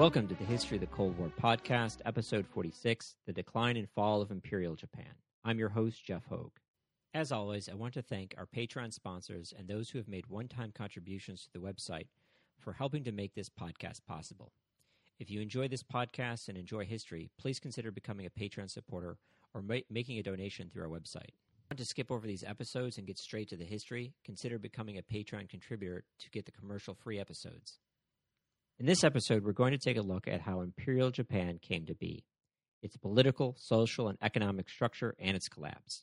Welcome to the History of the Cold War podcast, episode 46 The Decline and Fall of Imperial Japan. I'm your host, Jeff Hogue. As always, I want to thank our Patreon sponsors and those who have made one time contributions to the website for helping to make this podcast possible. If you enjoy this podcast and enjoy history, please consider becoming a Patreon supporter or ma- making a donation through our website. Want to skip over these episodes and get straight to the history? Consider becoming a Patreon contributor to get the commercial free episodes. In this episode, we're going to take a look at how Imperial Japan came to be, its political, social, and economic structure, and its collapse.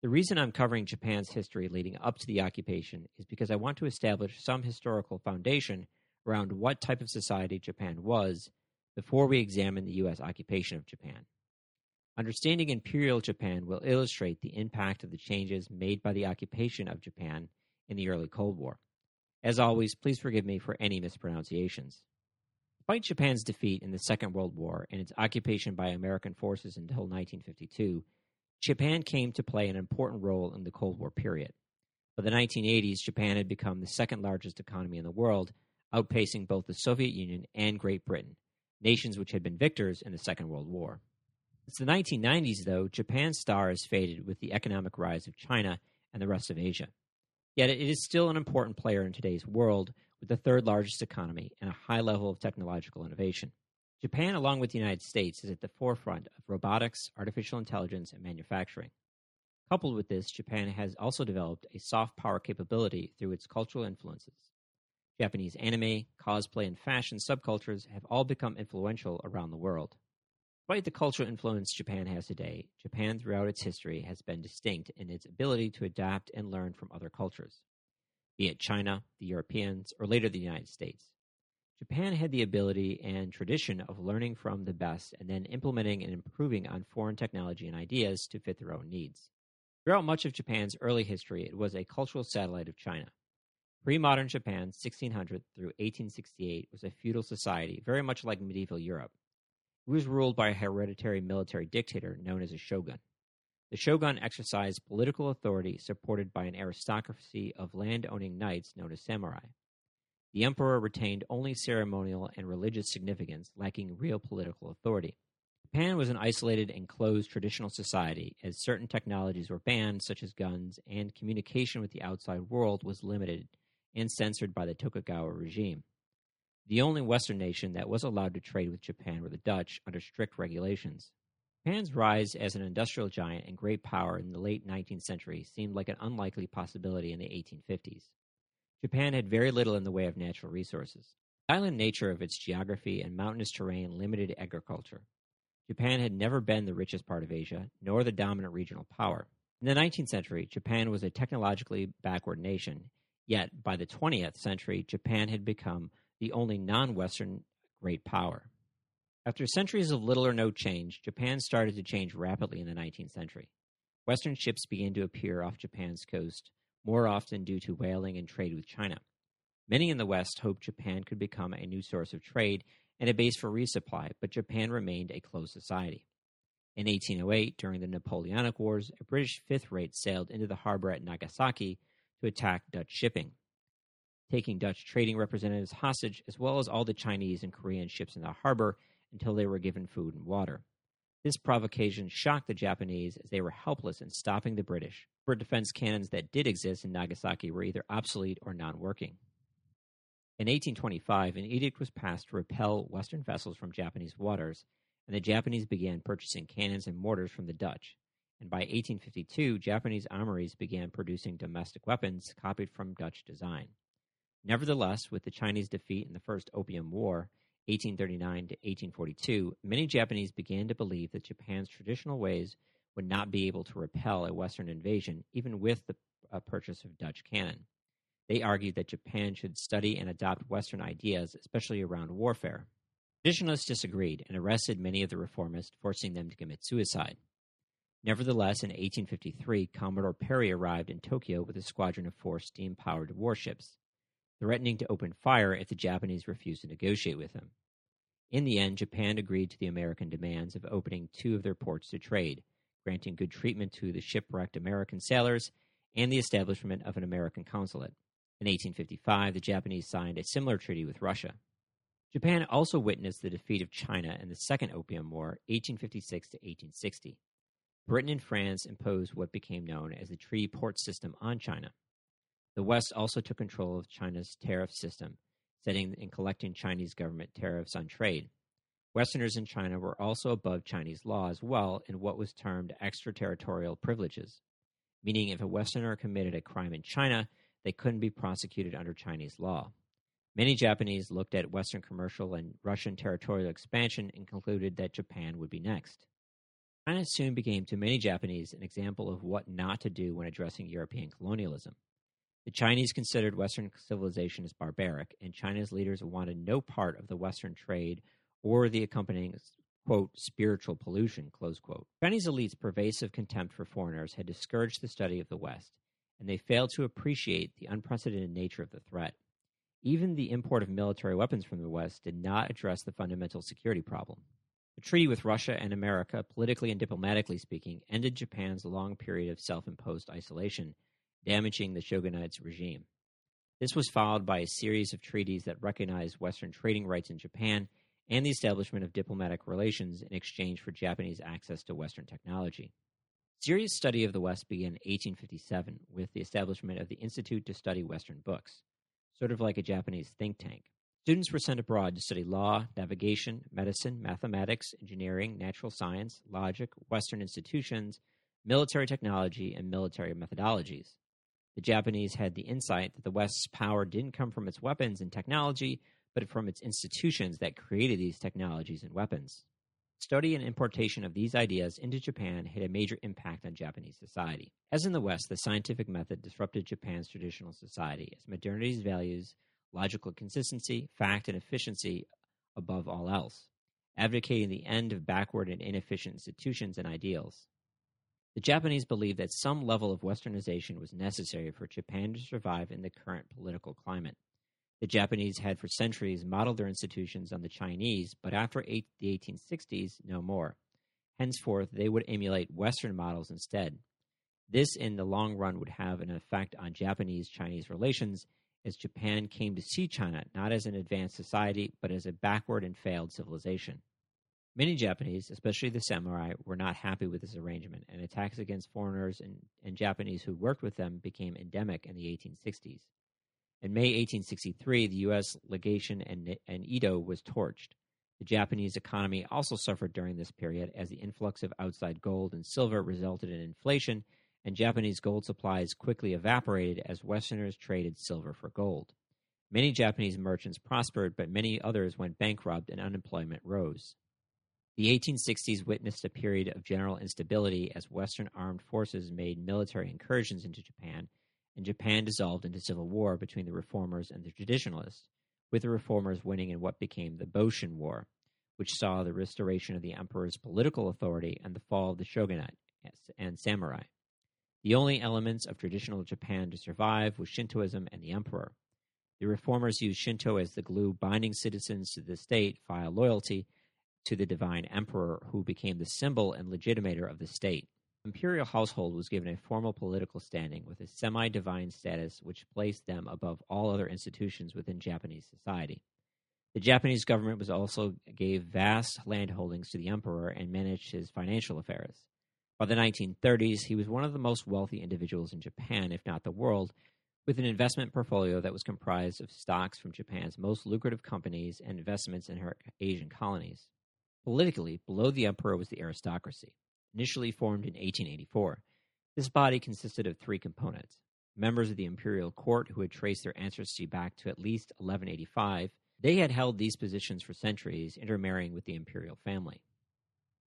The reason I'm covering Japan's history leading up to the occupation is because I want to establish some historical foundation around what type of society Japan was before we examine the U.S. occupation of Japan. Understanding Imperial Japan will illustrate the impact of the changes made by the occupation of Japan in the early Cold War. As always, please forgive me for any mispronunciations. Despite Japan's defeat in the Second World War and its occupation by American forces until 1952, Japan came to play an important role in the Cold War period. By the 1980s, Japan had become the second largest economy in the world, outpacing both the Soviet Union and Great Britain, nations which had been victors in the Second World War. Since the 1990s, though, Japan's star has faded with the economic rise of China and the rest of Asia. Yet it is still an important player in today's world with the third largest economy and a high level of technological innovation. Japan, along with the United States, is at the forefront of robotics, artificial intelligence, and manufacturing. Coupled with this, Japan has also developed a soft power capability through its cultural influences. Japanese anime, cosplay, and fashion subcultures have all become influential around the world. Despite the cultural influence Japan has today, Japan throughout its history has been distinct in its ability to adapt and learn from other cultures, be it China, the Europeans, or later the United States. Japan had the ability and tradition of learning from the best and then implementing and improving on foreign technology and ideas to fit their own needs. Throughout much of Japan's early history, it was a cultural satellite of China. Pre modern Japan, 1600 through 1868, was a feudal society, very much like medieval Europe. It was ruled by a hereditary military dictator known as a shogun. The shogun exercised political authority supported by an aristocracy of land owning knights known as samurai. The emperor retained only ceremonial and religious significance, lacking real political authority. Japan was an isolated and closed traditional society, as certain technologies were banned, such as guns, and communication with the outside world was limited and censored by the Tokugawa regime. The only Western nation that was allowed to trade with Japan were the Dutch under strict regulations. Japan's rise as an industrial giant and great power in the late 19th century seemed like an unlikely possibility in the 1850s. Japan had very little in the way of natural resources. The island nature of its geography and mountainous terrain limited agriculture. Japan had never been the richest part of Asia, nor the dominant regional power. In the 19th century, Japan was a technologically backward nation, yet by the 20th century, Japan had become the only non Western great power. After centuries of little or no change, Japan started to change rapidly in the 19th century. Western ships began to appear off Japan's coast, more often due to whaling and trade with China. Many in the West hoped Japan could become a new source of trade and a base for resupply, but Japan remained a closed society. In 1808, during the Napoleonic Wars, a British fifth rate sailed into the harbor at Nagasaki to attack Dutch shipping taking Dutch trading representatives hostage, as well as all the Chinese and Korean ships in the harbor until they were given food and water. This provocation shocked the Japanese as they were helpless in stopping the British. For defense cannons that did exist in Nagasaki were either obsolete or non working. In 1825, an edict was passed to repel Western vessels from Japanese waters, and the Japanese began purchasing cannons and mortars from the Dutch. and by 1852, Japanese armories began producing domestic weapons copied from Dutch design. Nevertheless, with the Chinese defeat in the First Opium War, 1839 to 1842, many Japanese began to believe that Japan's traditional ways would not be able to repel a Western invasion, even with the uh, purchase of Dutch cannon. They argued that Japan should study and adopt Western ideas, especially around warfare. Traditionalists disagreed and arrested many of the reformists, forcing them to commit suicide. Nevertheless, in 1853, Commodore Perry arrived in Tokyo with a squadron of four steam powered warships, threatening to open fire if the Japanese refused to negotiate with him. In the end, Japan agreed to the American demands of opening two of their ports to trade, granting good treatment to the shipwrecked American sailors, and the establishment of an American consulate. In 1855, the Japanese signed a similar treaty with Russia. Japan also witnessed the defeat of China in the Second Opium War, 1856 to 1860. Britain and France imposed what became known as the Treaty Port System on China. The West also took control of China's tariff system, setting and collecting Chinese government tariffs on trade. Westerners in China were also above Chinese law as well in what was termed extraterritorial privileges, meaning if a Westerner committed a crime in China, they couldn't be prosecuted under Chinese law. Many Japanese looked at Western commercial and Russian territorial expansion and concluded that Japan would be next. China soon became to many Japanese an example of what not to do when addressing European colonialism. The Chinese considered Western civilization as barbaric, and China's leaders wanted no part of the Western trade or the accompanying quote spiritual pollution close quote. Chinese elites' pervasive contempt for foreigners had discouraged the study of the West, and they failed to appreciate the unprecedented nature of the threat. Even the import of military weapons from the West did not address the fundamental security problem. The treaty with Russia and America, politically and diplomatically speaking, ended Japan's long period of self imposed isolation, damaging the shogunate's regime. This was followed by a series of treaties that recognized Western trading rights in Japan and the establishment of diplomatic relations in exchange for Japanese access to Western technology. Serious study of the West began in 1857 with the establishment of the Institute to Study Western Books, sort of like a Japanese think tank. Students were sent abroad to study law, navigation, medicine, mathematics, engineering, natural science, logic, Western institutions, military technology, and military methodologies. The Japanese had the insight that the West's power didn't come from its weapons and technology, but from its institutions that created these technologies and weapons. Study and importation of these ideas into Japan had a major impact on Japanese society. As in the West, the scientific method disrupted Japan's traditional society as modernity's values logical consistency, fact, and efficiency above all else, advocating the end of backward and inefficient institutions and ideals. The Japanese believed that some level of westernization was necessary for Japan to survive in the current political climate. The Japanese had for centuries modeled their institutions on the Chinese, but after eight, the 1860s, no more. Henceforth, they would emulate Western models instead. This, in the long run, would have an effect on Japanese Chinese relations as Japan came to see China not as an advanced society, but as a backward and failed civilization. Many Japanese, especially the samurai, were not happy with this arrangement, and attacks against foreigners and, and Japanese who worked with them became endemic in the 1860s. In May 1863, the U.S. legation in, in Edo was torched. The Japanese economy also suffered during this period as the influx of outside gold and silver resulted in inflation and Japanese gold supplies quickly evaporated as Westerners traded silver for gold. Many Japanese merchants prospered, but many others went bankrupt and unemployment rose. The 1860s witnessed a period of general instability as Western armed forces made military incursions into Japan, and Japan dissolved into civil war between the reformers and the traditionalists, with the reformers winning in what became the Boshin War, which saw the restoration of the emperor's political authority and the fall of the shogunate and samurai. The only elements of traditional Japan to survive was Shintoism and the emperor. The reformers used Shinto as the glue binding citizens to the state via loyalty to the divine emperor, who became the symbol and legitimator of the state. Imperial household was given a formal political standing with a semi divine status, which placed them above all other institutions within Japanese society. The Japanese government was also gave vast landholdings to the emperor and managed his financial affairs. By the 1930s, he was one of the most wealthy individuals in Japan, if not the world, with an investment portfolio that was comprised of stocks from Japan's most lucrative companies and investments in her Asian colonies. Politically, below the emperor was the aristocracy. initially formed in 1884. This body consisted of three components members of the imperial court who had traced their ancestry back to at least 1185. They had held these positions for centuries, intermarrying with the imperial family.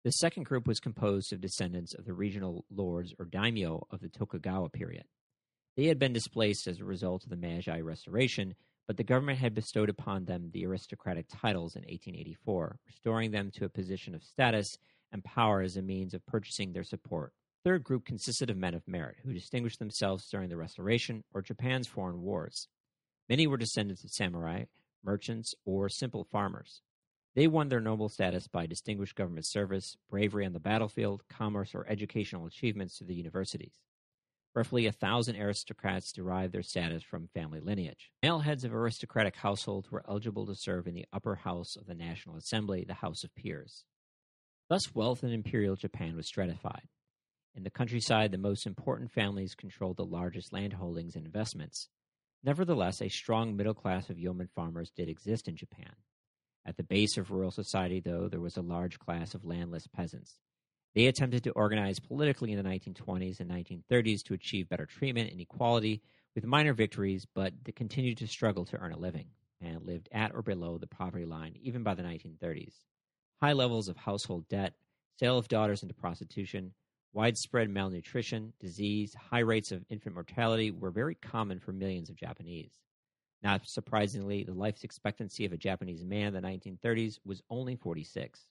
The second group was composed of descendants of the regional lords or daimyo of the Tokugawa period. They had been displaced as a result of the Meiji Restoration, but the government had bestowed upon them the aristocratic titles in 1884, restoring them to a position of status and power as a means of purchasing their support. Third group consisted of men of merit who distinguished themselves during the Restoration or Japan's foreign wars. Many were descendants of samurai, merchants, or simple farmers. They won their noble status by distinguished government service, bravery on the battlefield, commerce, or educational achievements through the universities. Roughly a thousand aristocrats derived their status from family lineage. Male heads of aristocratic households were eligible to serve in the upper house of the National Assembly, the House of Peers. Thus, wealth in imperial Japan was stratified. In the countryside, the most important families controlled the largest landholdings and investments. Nevertheless, a strong middle class of yeoman farmers did exist in Japan. At the base of rural society, though, there was a large class of landless peasants. They attempted to organize politically in the 1920s and 1930s to achieve better treatment and equality with minor victories, but they continued to struggle to earn a living and lived at or below the poverty line even by the 1930s. High levels of household debt, sale of daughters into prostitution, widespread malnutrition, disease, high rates of infant mortality were very common for millions of Japanese. Not surprisingly, the life expectancy of a Japanese man in the 1930s was only 46.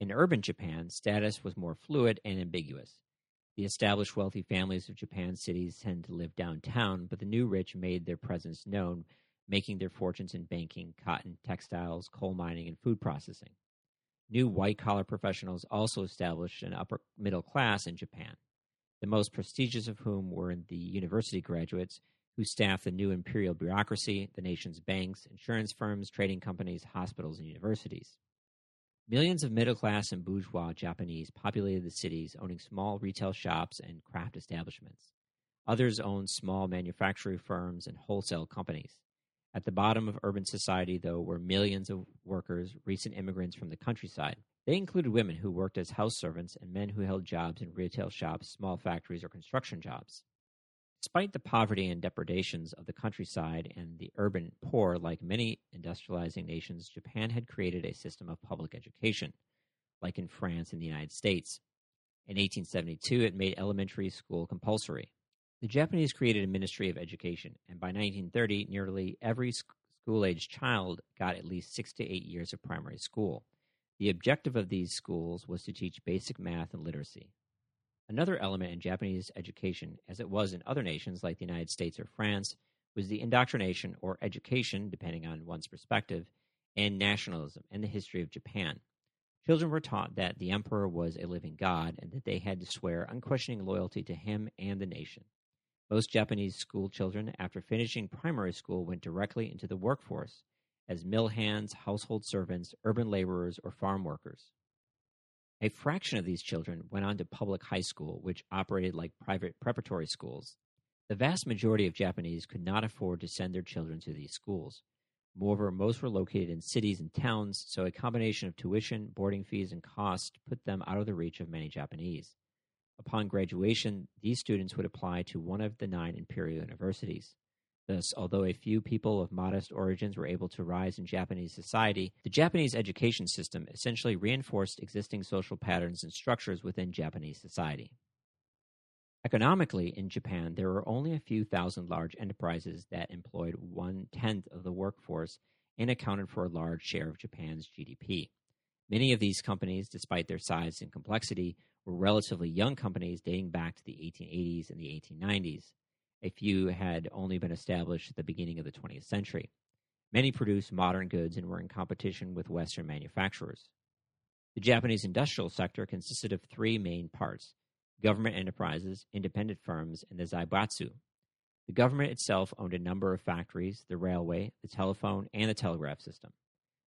In urban Japan, status was more fluid and ambiguous. The established wealthy families of Japan's cities tend to live downtown, but the new rich made their presence known, making their fortunes in banking, cotton, textiles, coal mining, and food processing. New white collar professionals also established an upper middle class in Japan, the most prestigious of whom were the university graduates who staffed the new imperial bureaucracy, the nation's banks, insurance firms, trading companies, hospitals, and universities. Millions of middle class and bourgeois Japanese populated the cities, owning small retail shops and craft establishments. Others owned small manufacturing firms and wholesale companies. At the bottom of urban society, though, were millions of workers, recent immigrants from the countryside. They included women who worked as house servants and men who held jobs in retail shops, small factories, or construction jobs. Despite the poverty and depredations of the countryside and the urban poor, like many industrializing nations, Japan had created a system of public education, like in France and the United States. In 1872, it made elementary school compulsory. The Japanese created a Ministry of Education, and by 1930, nearly every school aged child got at least six to eight years of primary school. The objective of these schools was to teach basic math and literacy. Another element in Japanese education, as it was in other nations like the United States or France, was the indoctrination or education, depending on one's perspective, and nationalism and the history of Japan. Children were taught that the emperor was a living god and that they had to swear unquestioning loyalty to him and the nation. Most Japanese school children, after finishing primary school, went directly into the workforce as mill hands, household servants, urban laborers, or farm workers. A fraction of these children went on to public high school, which operated like private preparatory schools. The vast majority of Japanese could not afford to send their children to these schools. Moreover, most were located in cities and towns, so a combination of tuition, boarding fees, and costs put them out of the reach of many Japanese. Upon graduation, these students would apply to one of the nine imperial universities. Thus, although a few people of modest origins were able to rise in Japanese society, the Japanese education system essentially reinforced existing social patterns and structures within Japanese society. Economically, in Japan, there were only a few thousand large enterprises that employed one tenth of the workforce and accounted for a large share of Japan's GDP. Many of these companies, despite their size and complexity, were relatively young companies dating back to the 1880s and the 1890s. A few had only been established at the beginning of the 20th century. Many produced modern goods and were in competition with Western manufacturers. The Japanese industrial sector consisted of three main parts government enterprises, independent firms, and the zaibatsu. The government itself owned a number of factories, the railway, the telephone, and the telegraph system.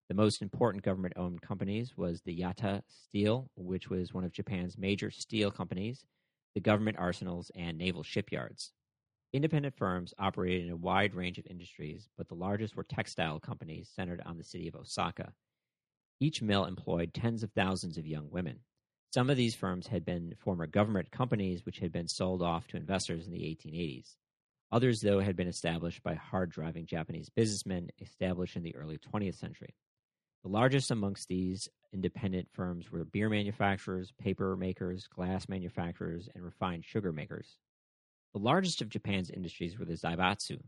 The most important government owned companies was the Yawata Steel, which was one of Japan's major steel companies, the government arsenals, and naval shipyards. Independent firms operated in a wide range of industries, but the largest were textile companies centered on the city of Osaka. Each mill employed tens of thousands of young women. Some of these firms had been former government companies which had been sold off to investors in the 1880s. Others, though, had been established by hard driving Japanese businessmen established in the early 20th century. The largest amongst these independent firms were beer manufacturers, paper makers, glass manufacturers, and refined sugar makers. The largest of Japan's industries were the zaibatsu.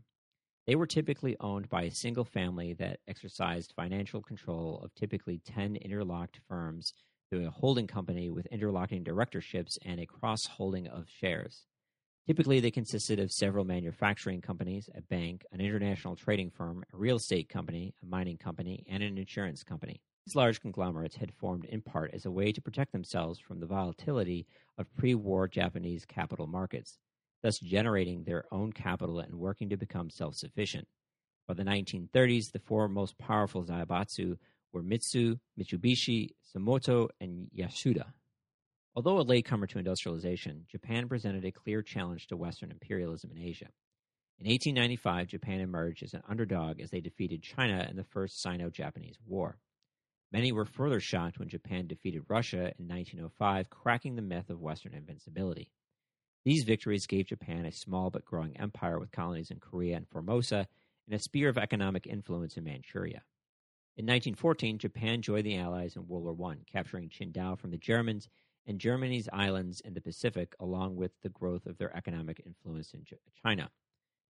They were typically owned by a single family that exercised financial control of typically 10 interlocked firms through a holding company with interlocking directorships and a cross holding of shares. Typically, they consisted of several manufacturing companies, a bank, an international trading firm, a real estate company, a mining company, and an insurance company. These large conglomerates had formed in part as a way to protect themselves from the volatility of pre war Japanese capital markets, thus generating their own capital and working to become self sufficient. By the 1930s, the four most powerful Zaibatsu were Mitsui, Mitsubishi, Sumitomo, and Yasuda. Although a latecomer to industrialization, Japan presented a clear challenge to Western imperialism in Asia. In 1895, Japan emerged as an underdog as they defeated China in the First Sino Japanese War. Many were further shocked when Japan defeated Russia in 1905, cracking the myth of Western invincibility. These victories gave Japan a small but growing empire with colonies in Korea and Formosa and a sphere of economic influence in Manchuria. In 1914, Japan joined the Allies in World War I, capturing Qingdao from the Germans and Germany's islands in the Pacific, along with the growth of their economic influence in China.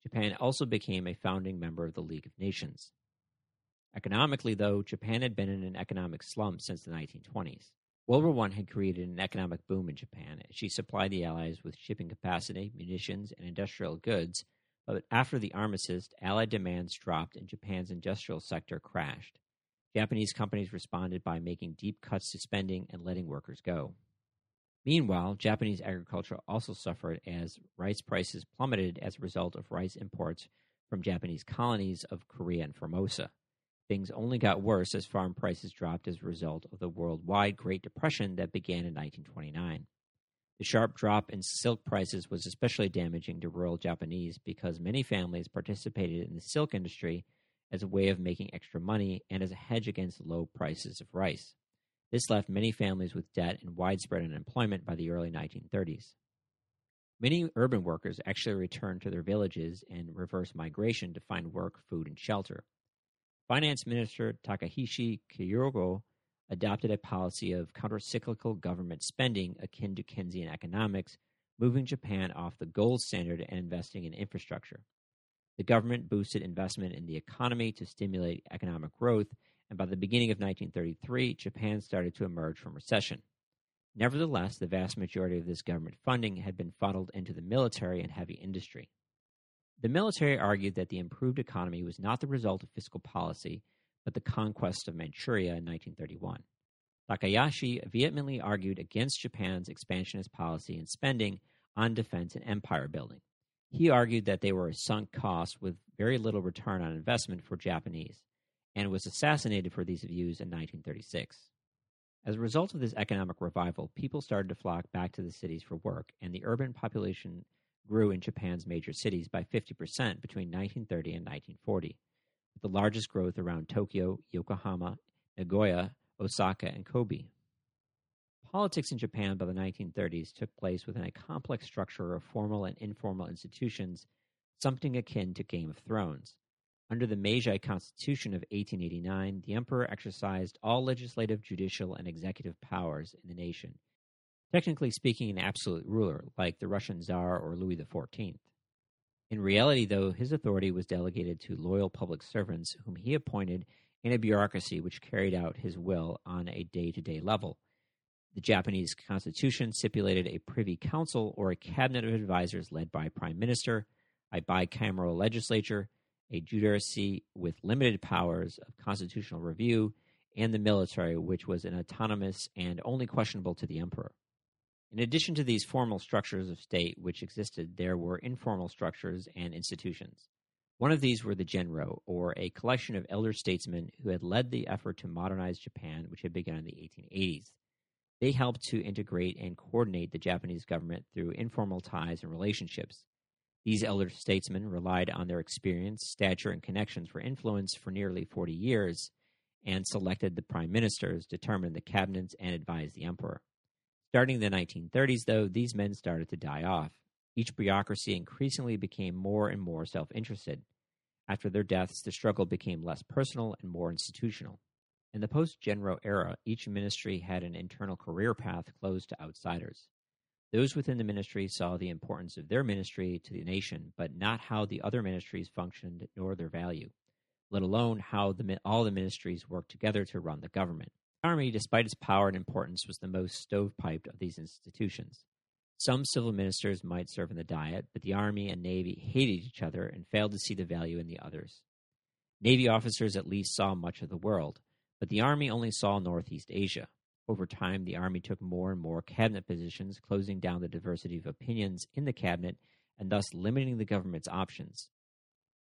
Japan also became a founding member of the League of Nations. Economically, though, Japan had been in an economic slump since the 1920s. World War I had created an economic boom in Japan as she supplied the Allies with shipping capacity, munitions, and industrial goods, but after the armistice, Allied demands dropped and Japan's industrial sector crashed. Japanese companies responded by making deep cuts to spending and letting workers go. Meanwhile, Japanese agriculture also suffered as rice prices plummeted as a result of rice imports from Japanese colonies of Korea and Formosa. Things only got worse as farm prices dropped as a result of the worldwide Great Depression that began in 1929. The sharp drop in silk prices was especially damaging to rural Japanese because many families participated in the silk industry as a way of making extra money and as a hedge against low prices of rice. This left many families with debt and widespread unemployment by the early 1930s. Many urban workers actually returned to their villages and reverse migration to find work, food, and shelter. Finance Minister Takahashi Korekiyo adopted a policy of countercyclical government spending akin to Keynesian economics, moving Japan off the gold standard and investing in infrastructure. The government boosted investment in the economy to stimulate economic growth and by the beginning of 1933, Japan started to emerge from recession. Nevertheless, the vast majority of this government funding had been funneled into the military and heavy industry. The military argued that the improved economy was not the result of fiscal policy, but the conquest of Manchuria in 1931. Takahashi vehemently argued against Japan's expansionist policy and spending on defense and empire building. He argued that they were a sunk cost with very little return on investment for Japanese and was assassinated for these views in 1936. As a result of this economic revival, people started to flock back to the cities for work, and the urban population grew in Japan's major cities by 50% between 1930 and 1940, with the largest growth around Tokyo, Yokohama, Nagoya, Osaka, and Kobe. Politics in Japan by the 1930s took place within a complex structure of formal and informal institutions, something akin to Game of Thrones. Under the Meiji Constitution of 1889, the emperor exercised all legislative, judicial, and executive powers in the nation, technically speaking, an absolute ruler, like the Russian Tsar or Louis XIV. In reality, though, his authority was delegated to loyal public servants whom he appointed in a bureaucracy which carried out his will on a day to day level. The Japanese constitution stipulated a privy council or a cabinet of advisors led by prime minister, a bicameral legislature, a judiciary with limited powers of constitutional review, and the military, which was an autonomous and only questionable to the emperor. In addition to these formal structures of state which existed, there were informal structures and institutions. One of these were the Genro, or a collection of elder statesmen who had led the effort to modernize Japan, which had begun in the 1880s. They helped to integrate and coordinate the Japanese government through informal ties and relationships. These elder statesmen relied on their experience, stature, and connections for influence for nearly 40 years and selected the prime ministers, determined the cabinets, and advised the emperor. Starting in the 1930s, though, these men started to die off. Each bureaucracy increasingly became more and more self interested. After their deaths, the struggle became less personal and more institutional. In the post Genro era, each ministry had an internal career path closed to outsiders. Those within the ministry saw the importance of their ministry to the nation, but not how the other ministries functioned nor their value, let alone how the, all the ministries worked together to run the government. The Army, despite its power and importance, was the most stovepiped of these institutions. Some civil ministers might serve in the Diet, but the Army and Navy hated each other and failed to see the value in the others. Navy officers at least saw much of the world, but the Army only saw Northeast Asia. Over time, the Army took more and more cabinet positions, closing down the diversity of opinions in the cabinet and thus limiting the government's options.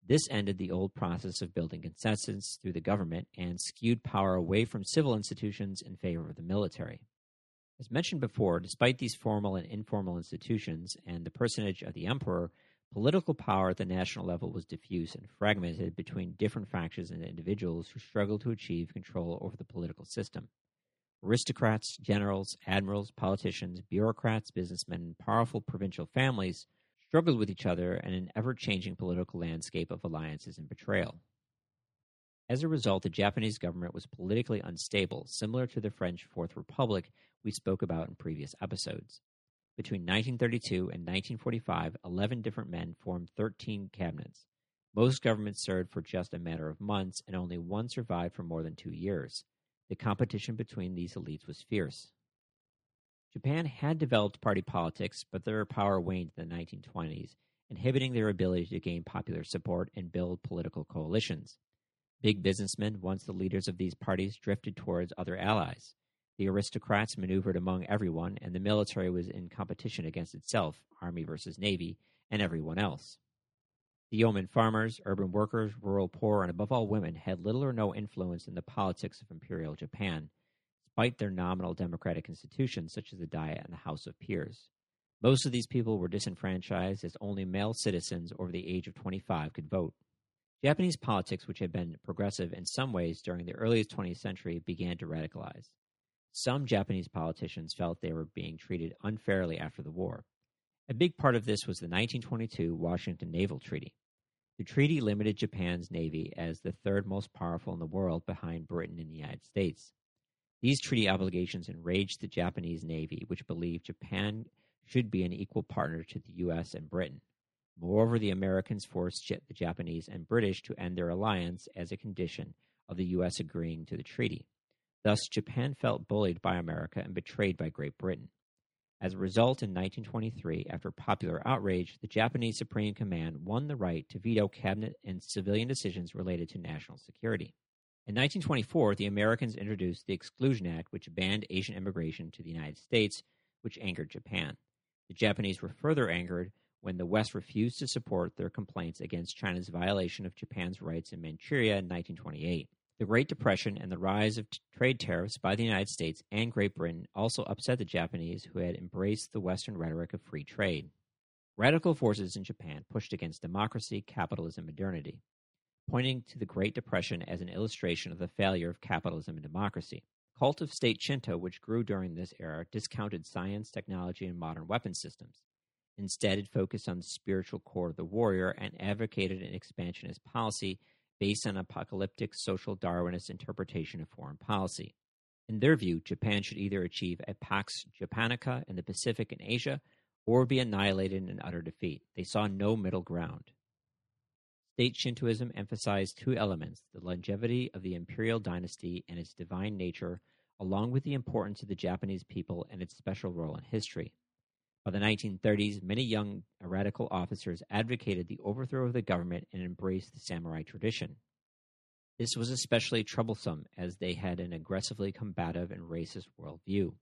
This ended the old process of building consensus through the government and skewed power away from civil institutions in favor of the military. As mentioned before, despite these formal and informal institutions and the personage of the emperor, political power at the national level was diffuse and fragmented between different factions and individuals who struggled to achieve control over the political system. Aristocrats, generals, admirals, politicians, bureaucrats, businessmen, and powerful provincial families struggled with each other in an ever changing political landscape of alliances and betrayal. As a result, the Japanese government was politically unstable, similar to the French Fourth Republic we spoke about in previous episodes. Between 1932 and 1945, 11 different men formed 13 cabinets. Most governments served for just a matter of months, and only one survived for more than two years. The competition between these elites was fierce. Japan had developed party politics, but their power waned in the 1920s, inhibiting their ability to gain popular support and build political coalitions. Big businessmen, once the leaders of these parties, drifted towards other allies. The aristocrats maneuvered among everyone, and the military was in competition against itself, army versus navy, and everyone else. The yeoman farmers, urban workers, rural poor, and above all women had little or no influence in the politics of imperial Japan, despite their nominal democratic institutions such as the Diet and the House of Peers. Most of these people were disenfranchised as only male citizens over the age of 25 could vote. Japanese politics, which had been progressive in some ways during the early 20th century, began to radicalize. Some Japanese politicians felt they were being treated unfairly after the war. A big part of this was the 1922 Washington Naval Treaty. The treaty limited Japan's navy as the third most powerful in the world behind Britain and the United States. These treaty obligations enraged the Japanese navy, which believed Japan should be an equal partner to the U.S. and Britain. Moreover, the Americans forced the Japanese and British to end their alliance as a condition of the U.S. agreeing to the treaty. Thus, Japan felt bullied by America and betrayed by Great Britain. As a result, in 1923, after popular outrage, the Japanese Supreme Command won the right to veto cabinet and civilian decisions related to national security. In 1924, the Americans introduced the Exclusion Act, which banned Asian immigration to the United States, which angered Japan. The Japanese were further angered when the West refused to support their complaints against China's violation of Japan's rights in Manchuria in 1928. The Great Depression and the rise of t- trade tariffs by the United States and Great Britain also upset the Japanese, who had embraced the Western rhetoric of free trade. Radical forces in Japan pushed against democracy, capitalism, and modernity, pointing to the Great Depression as an illustration of the failure of capitalism and democracy. Cult of state Shinto, which grew during this era, discounted science, technology, and modern weapon systems. Instead, it focused on the spiritual core of the warrior and advocated an expansionist policy based on apocalyptic social Darwinist interpretation of foreign policy. In their view, Japan should either achieve a Pax Japonica in the Pacific and Asia or be annihilated in utter defeat. They saw no middle ground. State Shintoism emphasized two elements the longevity of the imperial dynasty and its divine nature, along with the importance of the Japanese people and its special role in history. By the 1930s, many young radical officers advocated the overthrow of the government and embraced the samurai tradition. This was especially troublesome as they had an aggressively combative and racist worldview.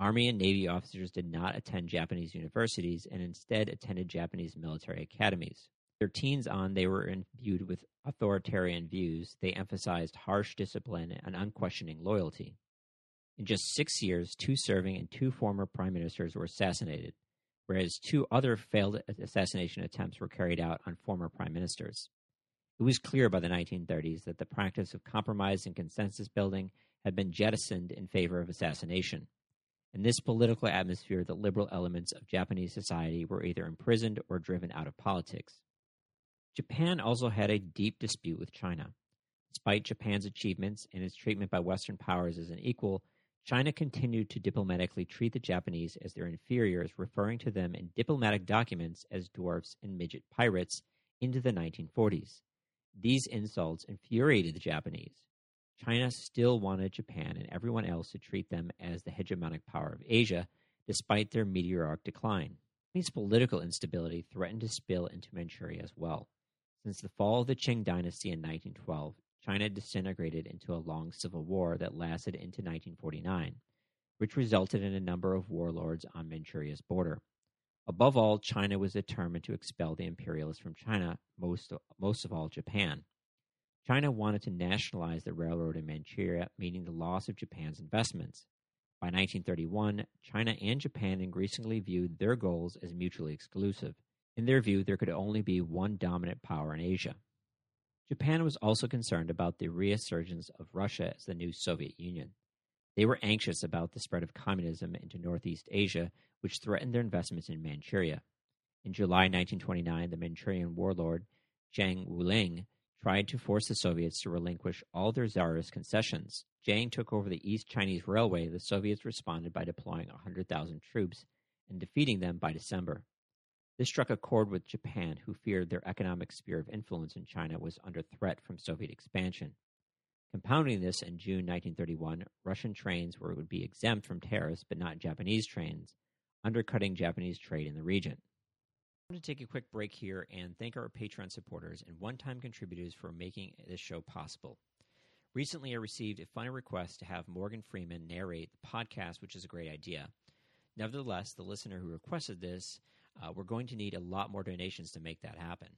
Army and Navy officers did not attend Japanese universities and instead attended Japanese military academies. Their teens on, they were imbued with authoritarian views. They emphasized harsh discipline and unquestioning loyalty. In just six years, two serving and two former prime ministers were assassinated, whereas two other failed assassination attempts were carried out on former prime ministers. It was clear by the 1930s that the practice of compromise and consensus building had been jettisoned in favor of assassination. In this political atmosphere, the liberal elements of Japanese society were either imprisoned or driven out of politics. Japan also had a deep dispute with China. Despite Japan's achievements and its treatment by Western powers as an equal, China continued to diplomatically treat the Japanese as their inferiors, referring to them in diplomatic documents as dwarfs and midget pirates into the 1940s. These insults infuriated the Japanese. China still wanted Japan and everyone else to treat them as the hegemonic power of Asia, despite their meteoric decline. Chinese political instability threatened to spill into Manchuria as well. Since the fall of the Qing dynasty in 1912, China disintegrated into a long civil war that lasted into 1949, which resulted in a number of warlords on Manchuria's border. Above all, China was determined to expel the imperialists from China, most, most of all Japan. China wanted to nationalize the railroad in Manchuria, meaning the loss of Japan's investments. By 1931, China and Japan increasingly viewed their goals as mutually exclusive. In their view, there could only be one dominant power in Asia. Japan was also concerned about the resurgence of Russia as the new Soviet Union. They were anxious about the spread of communism into Northeast Asia, which threatened their investments in Manchuria. In July 1929, the Manchurian warlord Zhang Xueliang tried to force the Soviets to relinquish all their czarist concessions. Zhang took over the East Chinese Railway. The Soviets responded by deploying 100,000 troops and defeating them by December. This struck a chord with Japan, who feared their economic sphere of influence in China was under threat from Soviet expansion. Compounding this, in June 1931, Russian trains were, would be exempt from tariffs, but not Japanese trains, undercutting Japanese trade in the region. I want to take a quick break here and thank our Patreon supporters and one time contributors for making this show possible. Recently, I received a funny request to have Morgan Freeman narrate the podcast, which is a great idea. Nevertheless, the listener who requested this, uh, we're going to need a lot more donations to make that happen.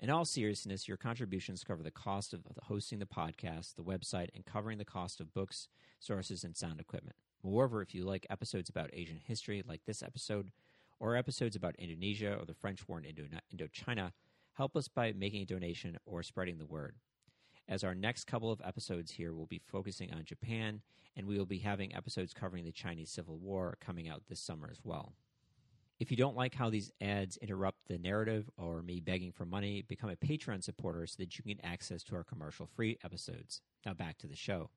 In all seriousness, your contributions cover the cost of hosting the podcast, the website, and covering the cost of books, sources, and sound equipment. Moreover, if you like episodes about Asian history, like this episode, or episodes about Indonesia or the French War in Indo- Indochina, help us by making a donation or spreading the word. As our next couple of episodes here will be focusing on Japan, and we will be having episodes covering the Chinese Civil War coming out this summer as well. If you don't like how these ads interrupt the narrative or me begging for money, become a Patreon supporter so that you can get access to our commercial free episodes. Now back to the show.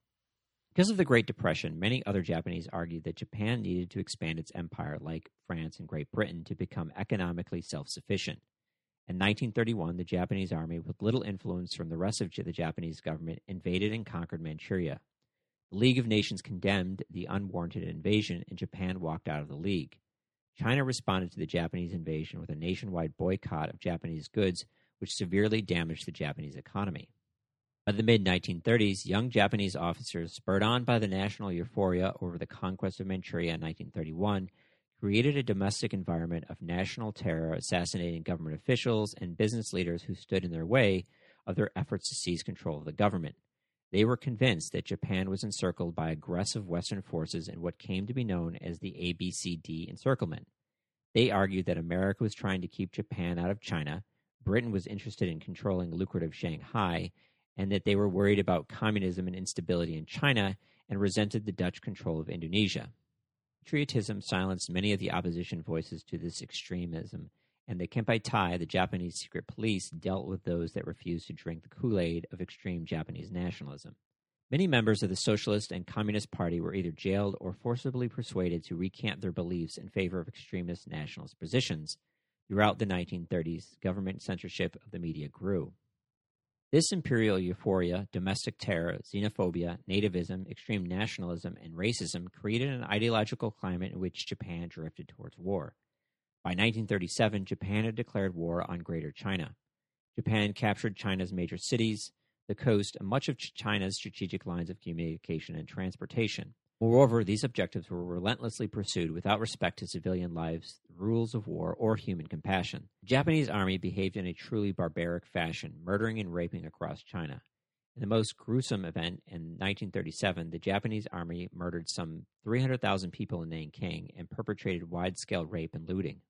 Because of the Great Depression, many other Japanese argued that Japan needed to expand its empire, like France and Great Britain, to become economically self sufficient. In 1931, the Japanese army, with little influence from the rest of the Japanese government, invaded and conquered Manchuria. The League of Nations condemned the unwarranted invasion, and Japan walked out of the League. China responded to the Japanese invasion with a nationwide boycott of Japanese goods, which severely damaged the Japanese economy. By the mid 1930s, young Japanese officers, spurred on by the national euphoria over the conquest of Manchuria in 1931, created a domestic environment of national terror, assassinating government officials and business leaders who stood in their way of their efforts to seize control of the government. They were convinced that Japan was encircled by aggressive Western forces in what came to be known as the ABCD encirclement. They argued that America was trying to keep Japan out of China, Britain was interested in controlling lucrative Shanghai, and that they were worried about communism and instability in China and resented the Dutch control of Indonesia. Patriotism silenced many of the opposition voices to this extremism, and the Kempeitai, the Japanese secret police, dealt with those that refused to drink the Kool Aid of extreme Japanese nationalism. Many members of the Socialist and Communist Party were either jailed or forcibly persuaded to recant their beliefs in favor of extremist nationalist positions. Throughout the 1930s, government censorship of the media grew. This imperial euphoria, domestic terror, xenophobia, nativism, extreme nationalism, and racism created an ideological climate in which Japan drifted towards war. By 1937, Japan had declared war on Greater China. Japan captured China's major cities, the coast, and much of China's strategic lines of communication and transportation. Moreover, these objectives were relentlessly pursued without respect to civilian lives, rules of war, or human compassion. The Japanese army behaved in a truly barbaric fashion, murdering and raping across China. In the most gruesome event in 1937, the Japanese army murdered some 300,000 people in Nanking and perpetrated wide scale rape and looting.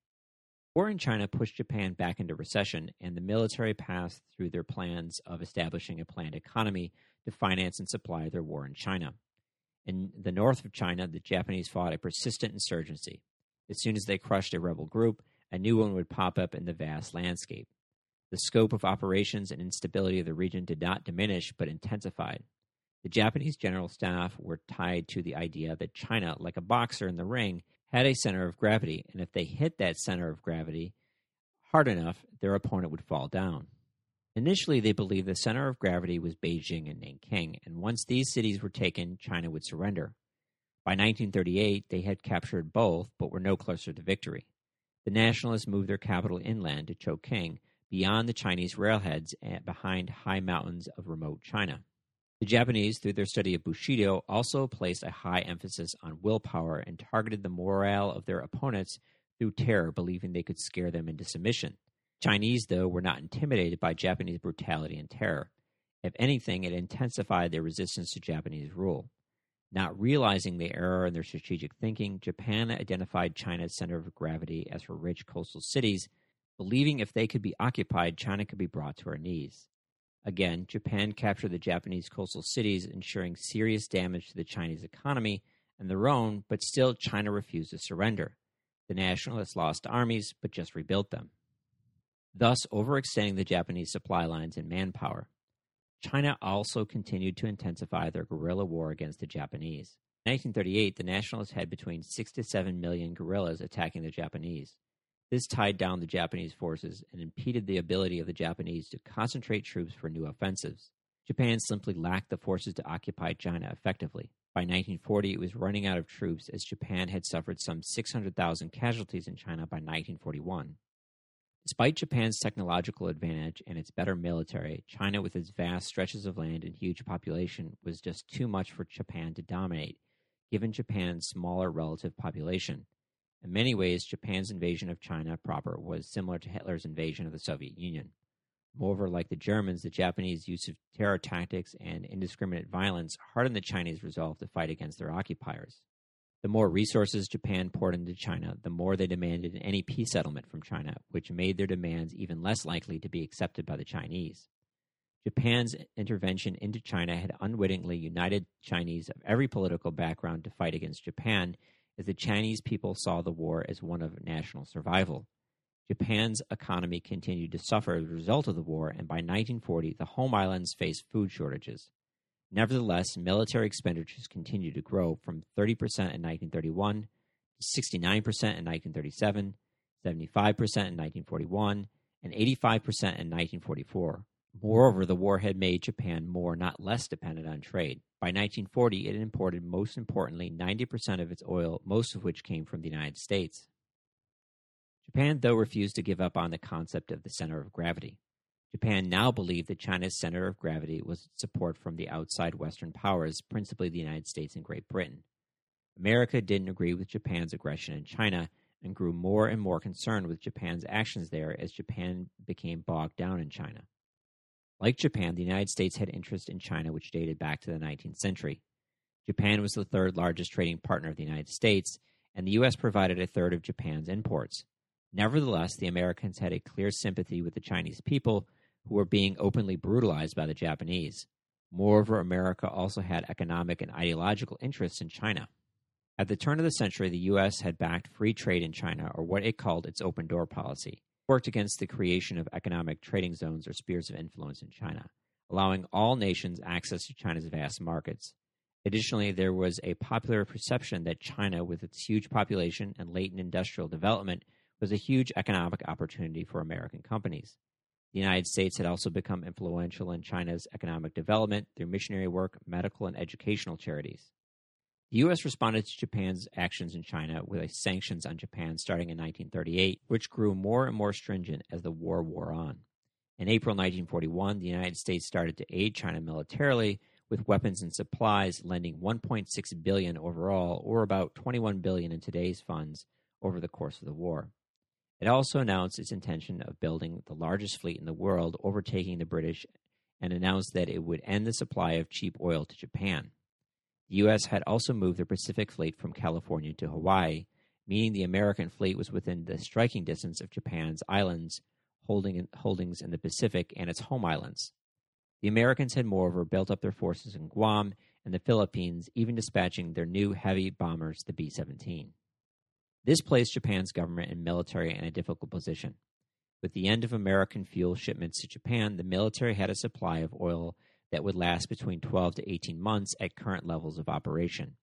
War in China pushed Japan back into recession, and the military passed through their plans of establishing a planned economy to finance and supply their war in China. In the north of China, the Japanese fought a persistent insurgency. As soon as they crushed a rebel group, a new one would pop up in the vast landscape. The scope of operations and instability of the region did not diminish but intensified. The Japanese general staff were tied to the idea that China, like a boxer in the ring, had a center of gravity, and if they hit that center of gravity hard enough, their opponent would fall down. Initially, they believed the center of gravity was Beijing and Nanking, and once these cities were taken, China would surrender. By 1938, they had captured both, but were no closer to victory. The nationalists moved their capital inland to Chongqing, beyond the Chinese railheads and behind high mountains of remote China. The Japanese, through their study of Bushido, also placed a high emphasis on willpower and targeted the morale of their opponents through terror, believing they could scare them into submission. Chinese, though, were not intimidated by Japanese brutality and terror. If anything, it intensified their resistance to Japanese rule. Not realizing the error in their strategic thinking, Japan identified China's center of gravity as her rich coastal cities, believing if they could be occupied, China could be brought to her knees. Again, Japan captured the Japanese coastal cities, ensuring serious damage to the Chinese economy and their own, but still China refused to surrender. The nationalists lost armies, but just rebuilt them thus overextending the Japanese supply lines and manpower. China also continued to intensify their guerrilla war against the Japanese. In 1938, the nationalists had between 6 to 7 million guerrillas attacking the Japanese. This tied down the Japanese forces and impeded the ability of the Japanese to concentrate troops for new offensives. Japan simply lacked the forces to occupy China effectively. By 1940, it was running out of troops as Japan had suffered some 600,000 casualties in China by 1941. Despite Japan's technological advantage and its better military, China, with its vast stretches of land and huge population, was just too much for Japan to dominate, given Japan's smaller relative population. In many ways, Japan's invasion of China proper was similar to Hitler's invasion of the Soviet Union. Moreover, like the Germans, the Japanese use of terror tactics and indiscriminate violence hardened the Chinese resolve to fight against their occupiers. The more resources Japan poured into China, the more they demanded any peace settlement from China, which made their demands even less likely to be accepted by the Chinese. Japan's intervention into China had unwittingly united Chinese of every political background to fight against Japan, as the Chinese people saw the war as one of national survival. Japan's economy continued to suffer as a result of the war, and by 1940, the home islands faced food shortages. Nevertheless, military expenditures continued to grow from 30% in 1931 to 69% in 1937, 75% in 1941, and 85% in 1944. Moreover, the war had made Japan more, not less, dependent on trade. By 1940, it imported, most importantly, 90% of its oil, most of which came from the United States. Japan, though, refused to give up on the concept of the center of gravity. Japan now believed that China's center of gravity was support from the outside Western powers, principally the United States and Great Britain. America didn't agree with Japan's aggression in China and grew more and more concerned with Japan's actions there as Japan became bogged down in China. Like Japan, the United States had interest in China which dated back to the 19th century. Japan was the third largest trading partner of the United States, and the U.S. provided a third of Japan's imports. Nevertheless, the Americans had a clear sympathy with the Chinese people who were being openly brutalized by the Japanese. Moreover, America also had economic and ideological interests in China. At the turn of the century, the U.S. had backed free trade in China, or what it called its open door policy, worked against the creation of economic trading zones or spheres of influence in China, allowing all nations access to China's vast markets. Additionally, there was a popular perception that China, with its huge population and latent industrial development, was a huge economic opportunity for American companies. The United States had also become influential in China's economic development through missionary work, medical, and educational charities. The U.S. responded to Japan's actions in China with sanctions on Japan starting in 1938, which grew more and more stringent as the war wore on. In April 1941, the United States started to aid China militarily with weapons and supplies, lending 1.6 billion overall, or about 21 billion in today's funds, over the course of the war. It also announced its intention of building the largest fleet in the world, overtaking the British, and announced that it would end the supply of cheap oil to Japan. The U.S. had also moved the Pacific Fleet from California to Hawaii, meaning the American fleet was within the striking distance of Japan's islands, holding holdings in the Pacific and its home islands. The Americans had moreover built up their forces in Guam and the Philippines even dispatching their new heavy bombers, the B 17. This placed Japan's government and military in a difficult position. With the end of American fuel shipments to Japan, the military had a supply of oil that would last between 12 to 18 months at current levels of operation.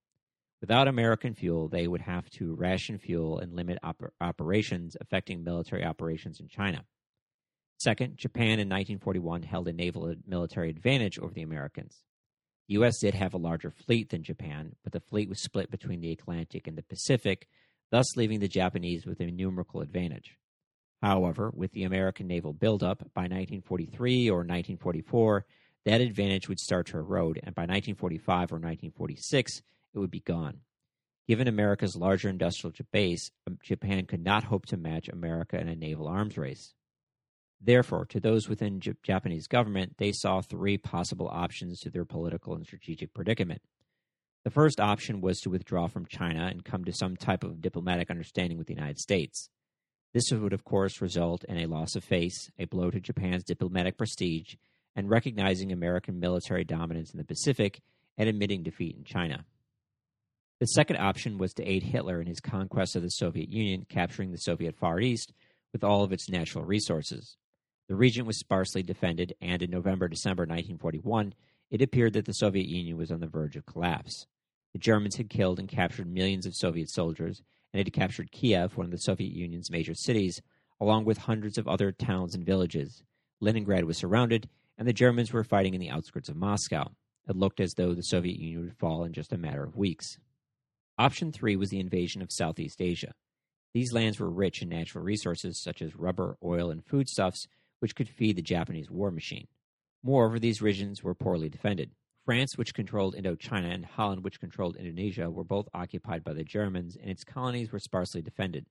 Without American fuel, they would have to ration fuel and limit op- operations, affecting military operations in China. Second, Japan in 1941 held a naval military advantage over the Americans. The U.S. did have a larger fleet than Japan, but the fleet was split between the Atlantic and the Pacific, thus leaving the Japanese with a numerical advantage. However, with the American naval buildup, by 1943 or 1944, that advantage would start to erode, and by 1945 or 1946, it would be gone. Given America's larger industrial base, um, Japan could not hope to match America in a naval arms race. Therefore, to those within J- Japanese government, they saw three possible options to their political and strategic predicament. The first option was to withdraw from China and come to some type of diplomatic understanding with the United States. This would, of course, result in a loss of face, a blow to Japan's diplomatic prestige, and recognizing American military dominance in the Pacific and admitting defeat in China. The second option was to aid Hitler in his conquest of the Soviet Union, capturing the Soviet Far East with all of its natural resources. The region was sparsely defended, and in November December 1941, it appeared that the Soviet Union was on the verge of collapse. The Germans had killed and captured millions of Soviet soldiers, and had captured Kiev, one of the Soviet Union's major cities, along with hundreds of other towns and villages. Leningrad was surrounded, and the Germans were fighting in the outskirts of Moscow. It looked as though the Soviet Union would fall in just a matter of weeks. Option three was the invasion of Southeast Asia. These lands were rich in natural resources such as rubber, oil, and foodstuffs, which could feed the Japanese war machine. Moreover, these regions were poorly defended. France, which controlled Indochina, and Holland, which controlled Indonesia, were both occupied by the Germans, and its colonies were sparsely defended.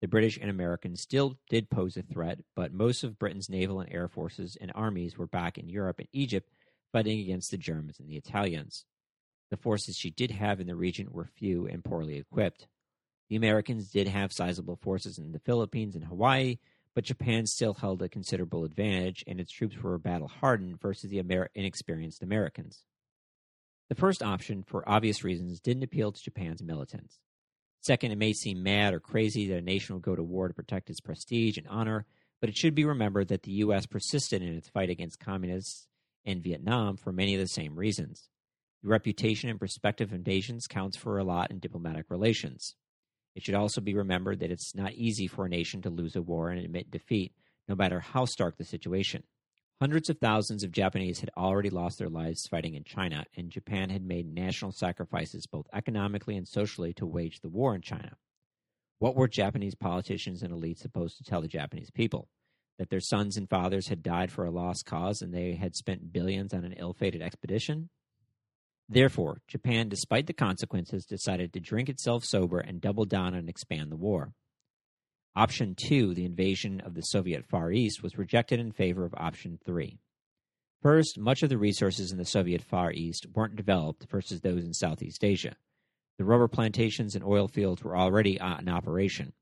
The British and Americans still did pose a threat, but most of Britain's naval and air forces and armies were back in Europe and Egypt fighting against the Germans and the Italians. The forces she did have in the region were few and poorly equipped. The Americans did have sizable forces in the Philippines and Hawaii, but Japan still held a considerable advantage, and its troops were battle hardened versus the Amer- inexperienced Americans. The first option, for obvious reasons, didn't appeal to Japan's militants. Second, it may seem mad or crazy that a nation would go to war to protect its prestige and honor, but it should be remembered that the U.S. persisted in its fight against communists in Vietnam for many of the same reasons. The reputation and prospective invasions counts for a lot in diplomatic relations. It should also be remembered that it's not easy for a nation to lose a war and admit defeat, no matter how stark the situation. Hundreds of thousands of Japanese had already lost their lives fighting in China, and Japan had made national sacrifices both economically and socially to wage the war in China. What were Japanese politicians and elites supposed to tell the Japanese people? That their sons and fathers had died for a lost cause and they had spent billions on an ill fated expedition? Therefore, Japan, despite the consequences, decided to drink itself sober and double down and expand the war. Option 2, the invasion of the Soviet Far East, was rejected in favor of option 3. First, much of the resources in the Soviet Far East weren't developed versus those in Southeast Asia. The rubber plantations and oil fields were already uh, in operation.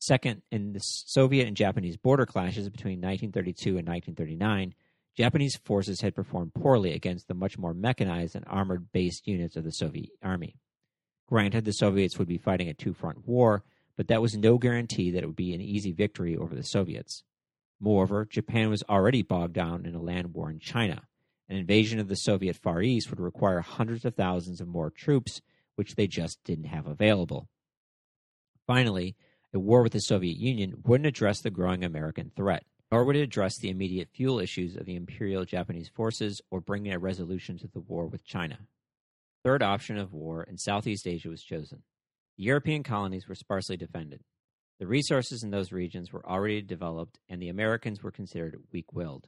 Second, in the Soviet and Japanese border clashes between 1932 and 1939, Japanese forces had performed poorly against the much more mechanized and armored based units of the Soviet army. Granted, the Soviets would be fighting a two front war, but that was no guarantee that it would be an easy victory over the Soviets. Moreover, Japan was already bogged down in a land war in China. An invasion of the Soviet Far East would require hundreds of thousands of more troops, which they just didn't have available. Finally, a war with the Soviet Union wouldn't address the growing American threat nor would it address the immediate fuel issues of the Imperial Japanese forces or bring a resolution to the war with China. Third option of war in Southeast Asia was chosen. European colonies were sparsely defended. The resources in those regions were already developed, and the Americans were considered weak willed.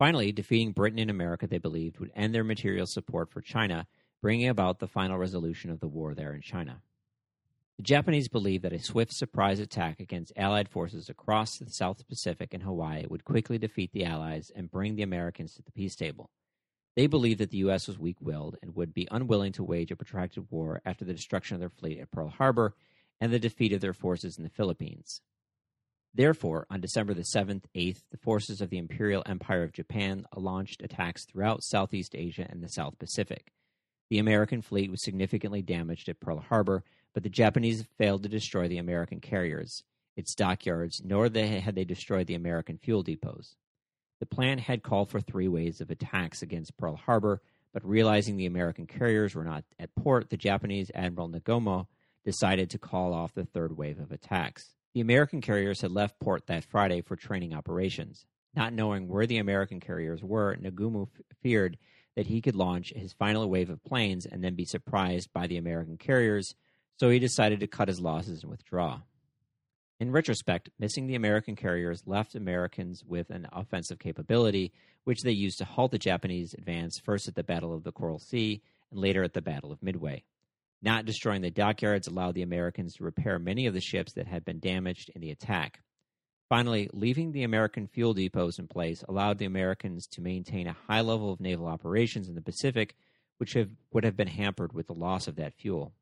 Finally, defeating Britain and America, they believed, would end their material support for China, bringing about the final resolution of the war there in China. The Japanese believed that a swift surprise attack against Allied forces across the South Pacific and Hawaii would quickly defeat the Allies and bring the Americans to the peace table. They believed that the U.S. was weak willed and would be unwilling to wage a protracted war after the destruction of their fleet at Pearl Harbor and the defeat of their forces in the Philippines. Therefore, on December the 7th, 8th, the forces of the Imperial Empire of Japan launched attacks throughout Southeast Asia and the South Pacific. The American fleet was significantly damaged at Pearl Harbor, but the Japanese failed to destroy the American carriers, its dockyards, nor had they destroyed the American fuel depots. The plan had called for three waves of attacks against Pearl Harbor, but realizing the American carriers were not at port, the Japanese Admiral Nagumo decided to call off the third wave of attacks. The American carriers had left port that Friday for training operations. Not knowing where the American carriers were, Nagumo f- feared that he could launch his final wave of planes and then be surprised by the American carriers, so he decided to cut his losses and withdraw. In retrospect, missing the American carriers left Americans with an offensive capability, which they used to halt the Japanese advance first at the Battle of the Coral Sea and later at the Battle of Midway. Not destroying the dockyards allowed the Americans to repair many of the ships that had been damaged in the attack. Finally, leaving the American fuel depots in place allowed the Americans to maintain a high level of naval operations in the Pacific, which have, would have been hampered with the loss of that fuel.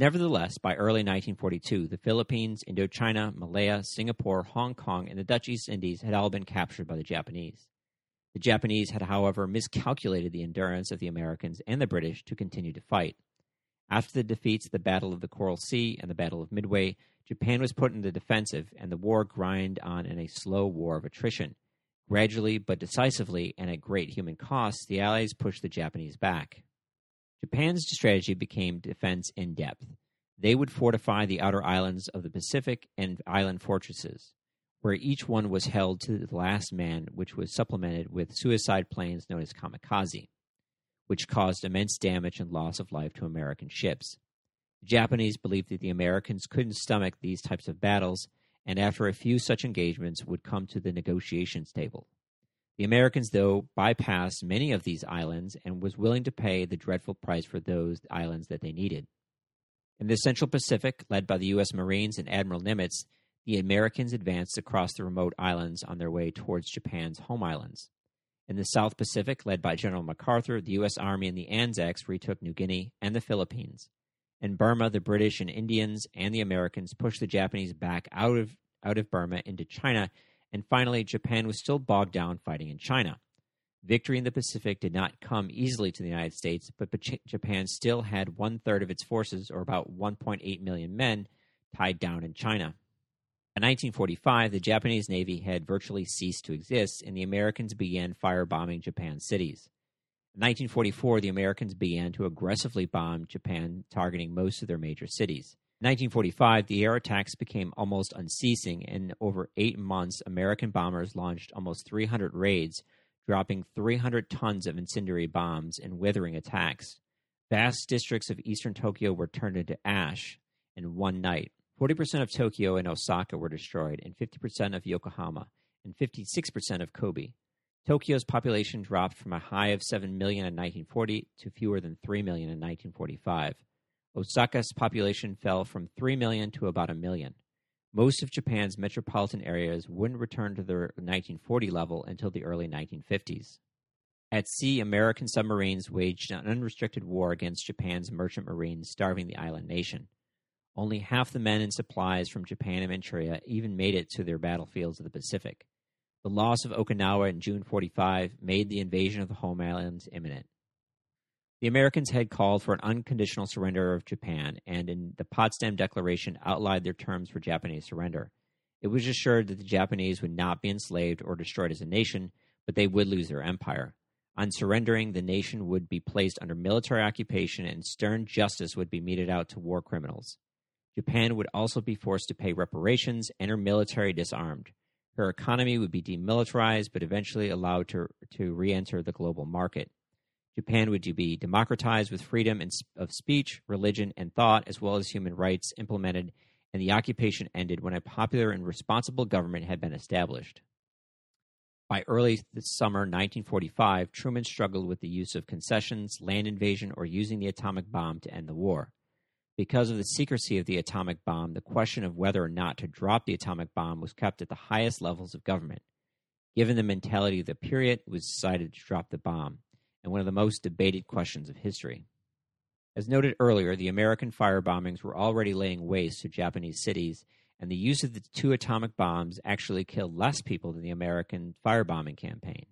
Nevertheless, by early 1942, the Philippines, Indochina, Malaya, Singapore, Hong Kong, and the Dutch East Indies had all been captured by the Japanese. The Japanese had, however, miscalculated the endurance of the Americans and the British to continue to fight. After the defeats at the Battle of the Coral Sea and the Battle of Midway, Japan was put in the defensive, and the war grind on in a slow war of attrition. Gradually but decisively, and at great human cost, the Allies pushed the Japanese back. Japan's strategy became defense in depth. They would fortify the outer islands of the Pacific and island fortresses, where each one was held to the last man, which was supplemented with suicide planes known as kamikaze, which caused immense damage and loss of life to American ships. The Japanese believed that the Americans couldn't stomach these types of battles, and after a few such engagements would come to the negotiations table. The Americans, though, bypassed many of these islands and was willing to pay the dreadful price for those islands that they needed. In the Central Pacific, led by the U.S. Marines and Admiral Nimitz, the Americans advanced across the remote islands on their way towards Japan's home islands. In the South Pacific, led by General MacArthur, the U.S. Army and the Anzacs retook New Guinea and the Philippines. In Burma, the British and Indians and the Americans pushed the Japanese back out of, out of Burma into China, and finally, Japan was still bogged down fighting in China. Victory in the Pacific did not come easily to the United States, but Japan still had one third of its forces, or about 1.8 million men, tied down in China. In 1945, the Japanese Navy had virtually ceased to exist, and the Americans began firebombing Japan's cities. In 1944, the Americans began to aggressively bomb Japan, targeting most of their major cities. In 1945, the air attacks became almost unceasing, and over eight months, American bombers launched almost 300 raids, dropping 300 tons of incendiary bombs and withering attacks. Vast districts of eastern Tokyo were turned into ash in one night. 40% of Tokyo and Osaka were destroyed, and 50% of Yokohama, and 56% of Kobe. Tokyo's population dropped from a high of 7 million in 1940 to fewer than 3 million in 1945. Osaka's population fell from 3 million to about a million. Most of Japan's metropolitan areas wouldn't return to their 1940 level until the early 1950s. At sea, American submarines waged an unrestricted war against Japan's merchant marines, starving the island nation. Only half the men and supplies from Japan and Manchuria even made it to their battlefields of the Pacific. The loss of Okinawa in June 45 made the invasion of the home islands imminent. The Americans had called for an unconditional surrender of Japan, and in the Potsdam Declaration outlined their terms for Japanese surrender. It was assured that the Japanese would not be enslaved or destroyed as a nation, but they would lose their empire. On surrendering, the nation would be placed under military occupation and stern justice would be meted out to war criminals. Japan would also be forced to pay reparations and her military disarmed. Her economy would be demilitarized, but eventually allowed to, to re enter the global market. Japan would be democratized with freedom of speech, religion, and thought, as well as human rights implemented, and the occupation ended when a popular and responsible government had been established. By early summer 1945, Truman struggled with the use of concessions, land invasion, or using the atomic bomb to end the war. Because of the secrecy of the atomic bomb, the question of whether or not to drop the atomic bomb was kept at the highest levels of government. Given the mentality of the period, it was decided to drop the bomb, and one of the most debated questions of history. As noted earlier, the American firebombings were already laying waste to Japanese cities, and the use of the two atomic bombs actually killed less people than the American firebombing campaign.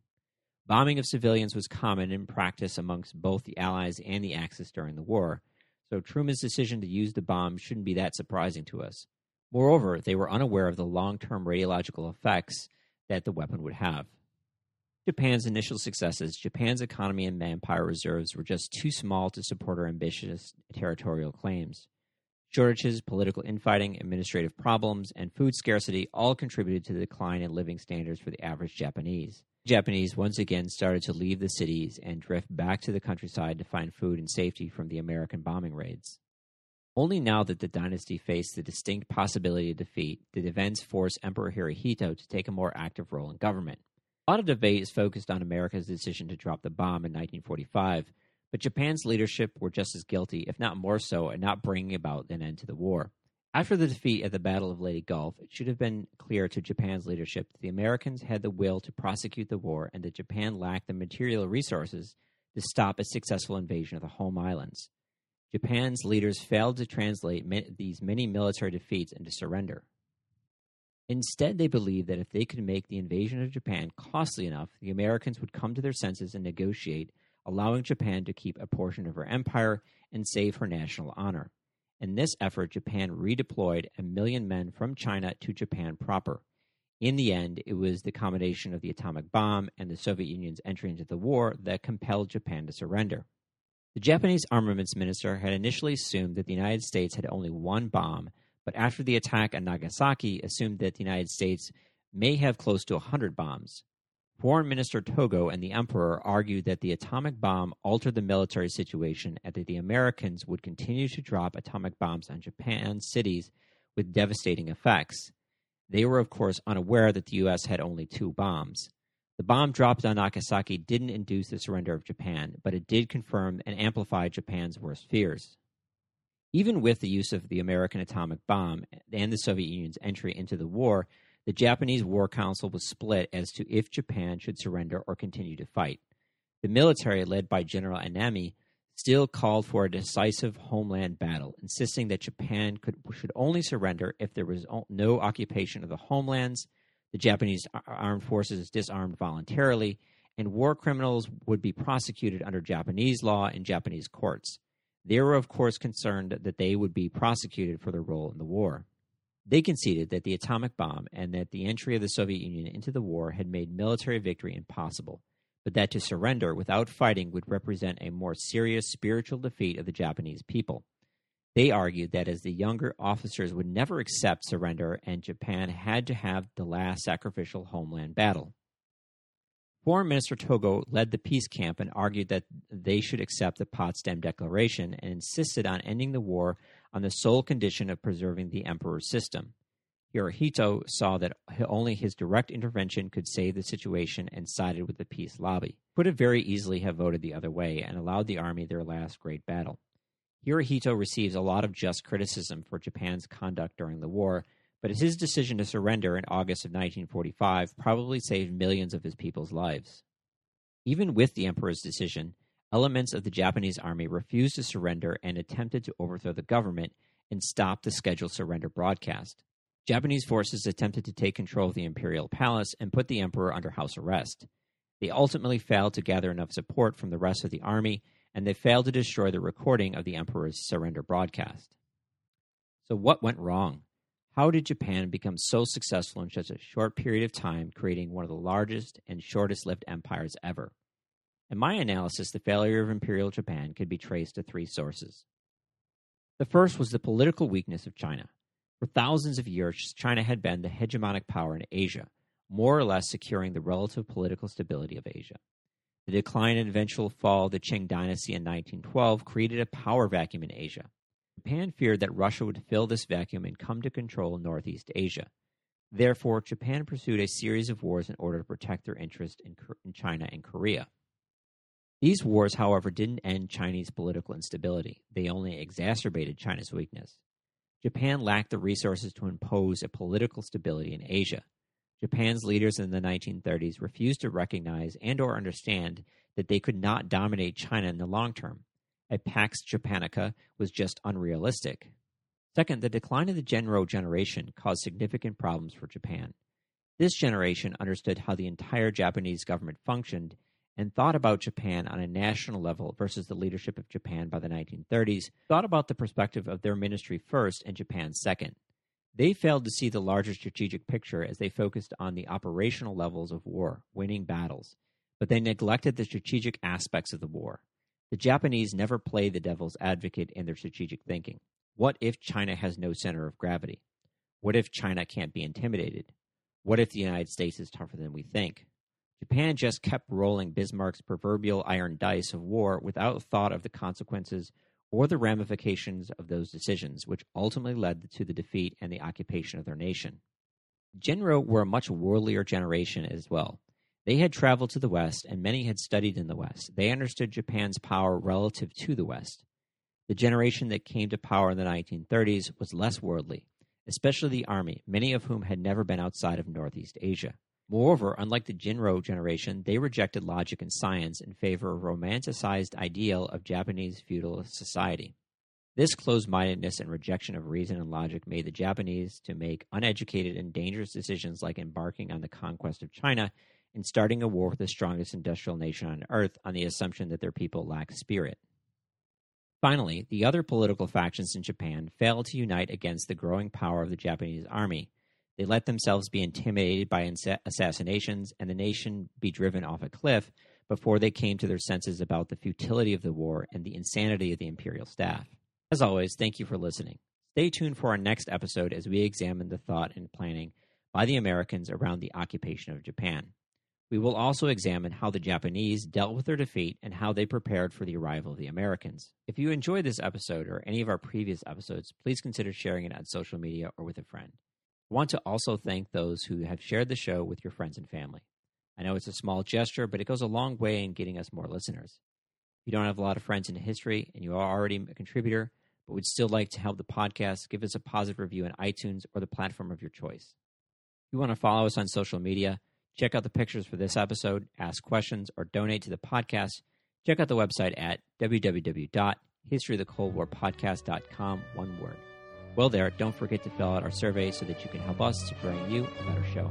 Bombing of civilians was common in practice amongst both the Allies and the Axis during the war, so Truman's decision to use the bomb shouldn't be that surprising to us. Moreover, they were unaware of the long term radiological effects that the weapon would have. Japan's initial successes, Japan's economy and manpower reserves were just too small to support her ambitious territorial claims. Shortages, political infighting, administrative problems, and food scarcity all contributed to the decline in living standards for the average Japanese. Japanese once again started to leave the cities and drift back to the countryside to find food and safety from the American bombing raids. Only now that the dynasty faced the distinct possibility of defeat did events force Emperor Hirohito to take a more active role in government. A lot of debate is focused on America's decision to drop the bomb in 1945, but Japan's leadership were just as guilty, if not more so, in not bringing about an end to the war. After the defeat at the Battle of Leyte Gulf, it should have been clear to Japan's leadership that the Americans had the will to prosecute the war and that Japan lacked the material resources to stop a successful invasion of the home islands. Japan's leaders failed to translate these many military defeats into surrender. Instead, they believed that if they could make the invasion of Japan costly enough, the Americans would come to their senses and negotiate, allowing Japan to keep a portion of her empire and save her national honor. In this effort, Japan redeployed a million men from China to Japan proper. In the end, it was the combination of the atomic bomb and the Soviet Union's entry into the war that compelled Japan to surrender. The Japanese armaments minister had initially assumed that the United States had only one bomb, but after the attack on Nagasaki, assumed that the United States may have close to a 100 bombs. Foreign Minister Togo and the Emperor argued that the atomic bomb altered the military situation and that the Americans would continue to drop atomic bombs on Japan's cities with devastating effects. They were, of course, unaware that the U.S. had only two bombs. The bomb dropped on Nagasaki didn't induce the surrender of Japan, but it did confirm and amplify Japan's worst fears. Even with the use of the American atomic bomb and the Soviet Union's entry into the war, the Japanese War Council was split as to if Japan should surrender or continue to fight. The military, led by General Anami, still called for a decisive homeland battle, insisting that Japan could, should only surrender if there was no occupation of the homelands, the Japanese armed forces disarmed voluntarily, and war criminals would be prosecuted under Japanese law in Japanese courts. They were, of course, concerned that they would be prosecuted for their role in the war. They conceded that the atomic bomb and that the entry of the Soviet Union into the war had made military victory impossible, but that to surrender without fighting would represent a more serious spiritual defeat of the Japanese people. They argued that as the younger officers would never accept surrender and Japan had to have the last sacrificial homeland battle. Foreign Minister Togo led the peace camp and argued that they should accept the Potsdam Declaration and insisted on ending the war on the sole condition of preserving the emperor's system. Hirohito saw that only his direct intervention could save the situation and sided with the peace lobby. Could have very easily have voted the other way and allowed the army their last great battle. Hirohito receives a lot of just criticism for Japan's conduct during the war, but his decision to surrender in August of 1945 probably saved millions of his people's lives. Even with the emperor's decision, elements of the Japanese army refused to surrender and attempted to overthrow the government and stop the scheduled surrender broadcast. Japanese forces attempted to take control of the imperial palace and put the emperor under house arrest. They ultimately failed to gather enough support from the rest of the army, and they failed to destroy the recording of the emperor's surrender broadcast. So, what went wrong? How did Japan become so successful in such a short period of time, creating one of the largest and shortest lived empires ever? In my analysis, the failure of Imperial Japan could be traced to three sources. The first was the political weakness of China. For thousands of years, China had been the hegemonic power in Asia, more or less securing the relative political stability of Asia. The decline and eventual fall of the Qing dynasty in 1912 created a power vacuum in Asia. Japan feared that Russia would fill this vacuum and come to control Northeast Asia. Therefore, Japan pursued a series of wars in order to protect their interest in, in China and Korea. These wars, however, didn't end Chinese political instability, they only exacerbated China's weakness. Japan lacked the resources to impose a political stability in Asia. Japan's leaders in the 1930s refused to recognize and or understand that they could not dominate China in the long term a Pax Japonica was just unrealistic. Second, the decline of the Genro generation caused significant problems for Japan. This generation understood how the entire Japanese government functioned and thought about Japan on a national level versus the leadership of Japan by the 1930s, thought about the perspective of their ministry first and Japan second. They failed to see the larger strategic picture as they focused on the operational levels of war, winning battles, but they neglected the strategic aspects of the war. The Japanese never play the devil's advocate in their strategic thinking. What if China has no center of gravity? What if China can't be intimidated? What if the United States is tougher than we think? Japan just kept rolling Bismarck's proverbial iron dice of war without thought of the consequences or the ramifications of those decisions, which ultimately led to the defeat and the occupation of their nation. Genro were a much worldlier generation as well. They had traveled to the West, and many had studied in the West. They understood Japan's power relative to the West. The generation that came to power in the 1930s was less worldly, especially the army, many of whom had never been outside of Northeast Asia. Moreover, unlike the Genro generation, they rejected logic and science in favor of a romanticized ideal of Japanese feudal society. This closed mindedness and rejection of reason and logic made the Japanese to make uneducated and dangerous decisions like embarking on the conquest of China and starting a war with the strongest industrial nation on earth on the assumption that their people lack spirit. Finally, the other political factions in Japan failed to unite against the growing power of the Japanese army they let themselves be intimidated by assassinations and the nation be driven off a cliff before they came to their senses about the futility of the war and the insanity of the imperial staff. As always, thank you for listening. Stay tuned for our next episode as we examine the thought and planning by the Americans around the occupation of Japan. We will also examine how the Japanese dealt with their defeat and how they prepared for the arrival of the Americans. If you enjoyed this episode or any of our previous episodes, please consider sharing it on social media or with a friend. I want to also thank those who have shared the show with your friends and family. I know it's a small gesture, but it goes a long way in getting us more listeners. If you don't have a lot of friends in history and you are already a contributor, but would still like to help the podcast, give us a positive review on iTunes or the platform of your choice. If you want to follow us on social media, check out the pictures for this episode, ask questions, or donate to the podcast, check out the website at www.historyofthecoldwarpodcast.com, one word. Well, there, don't forget to fill out our survey so that you can help us to bring you a better show.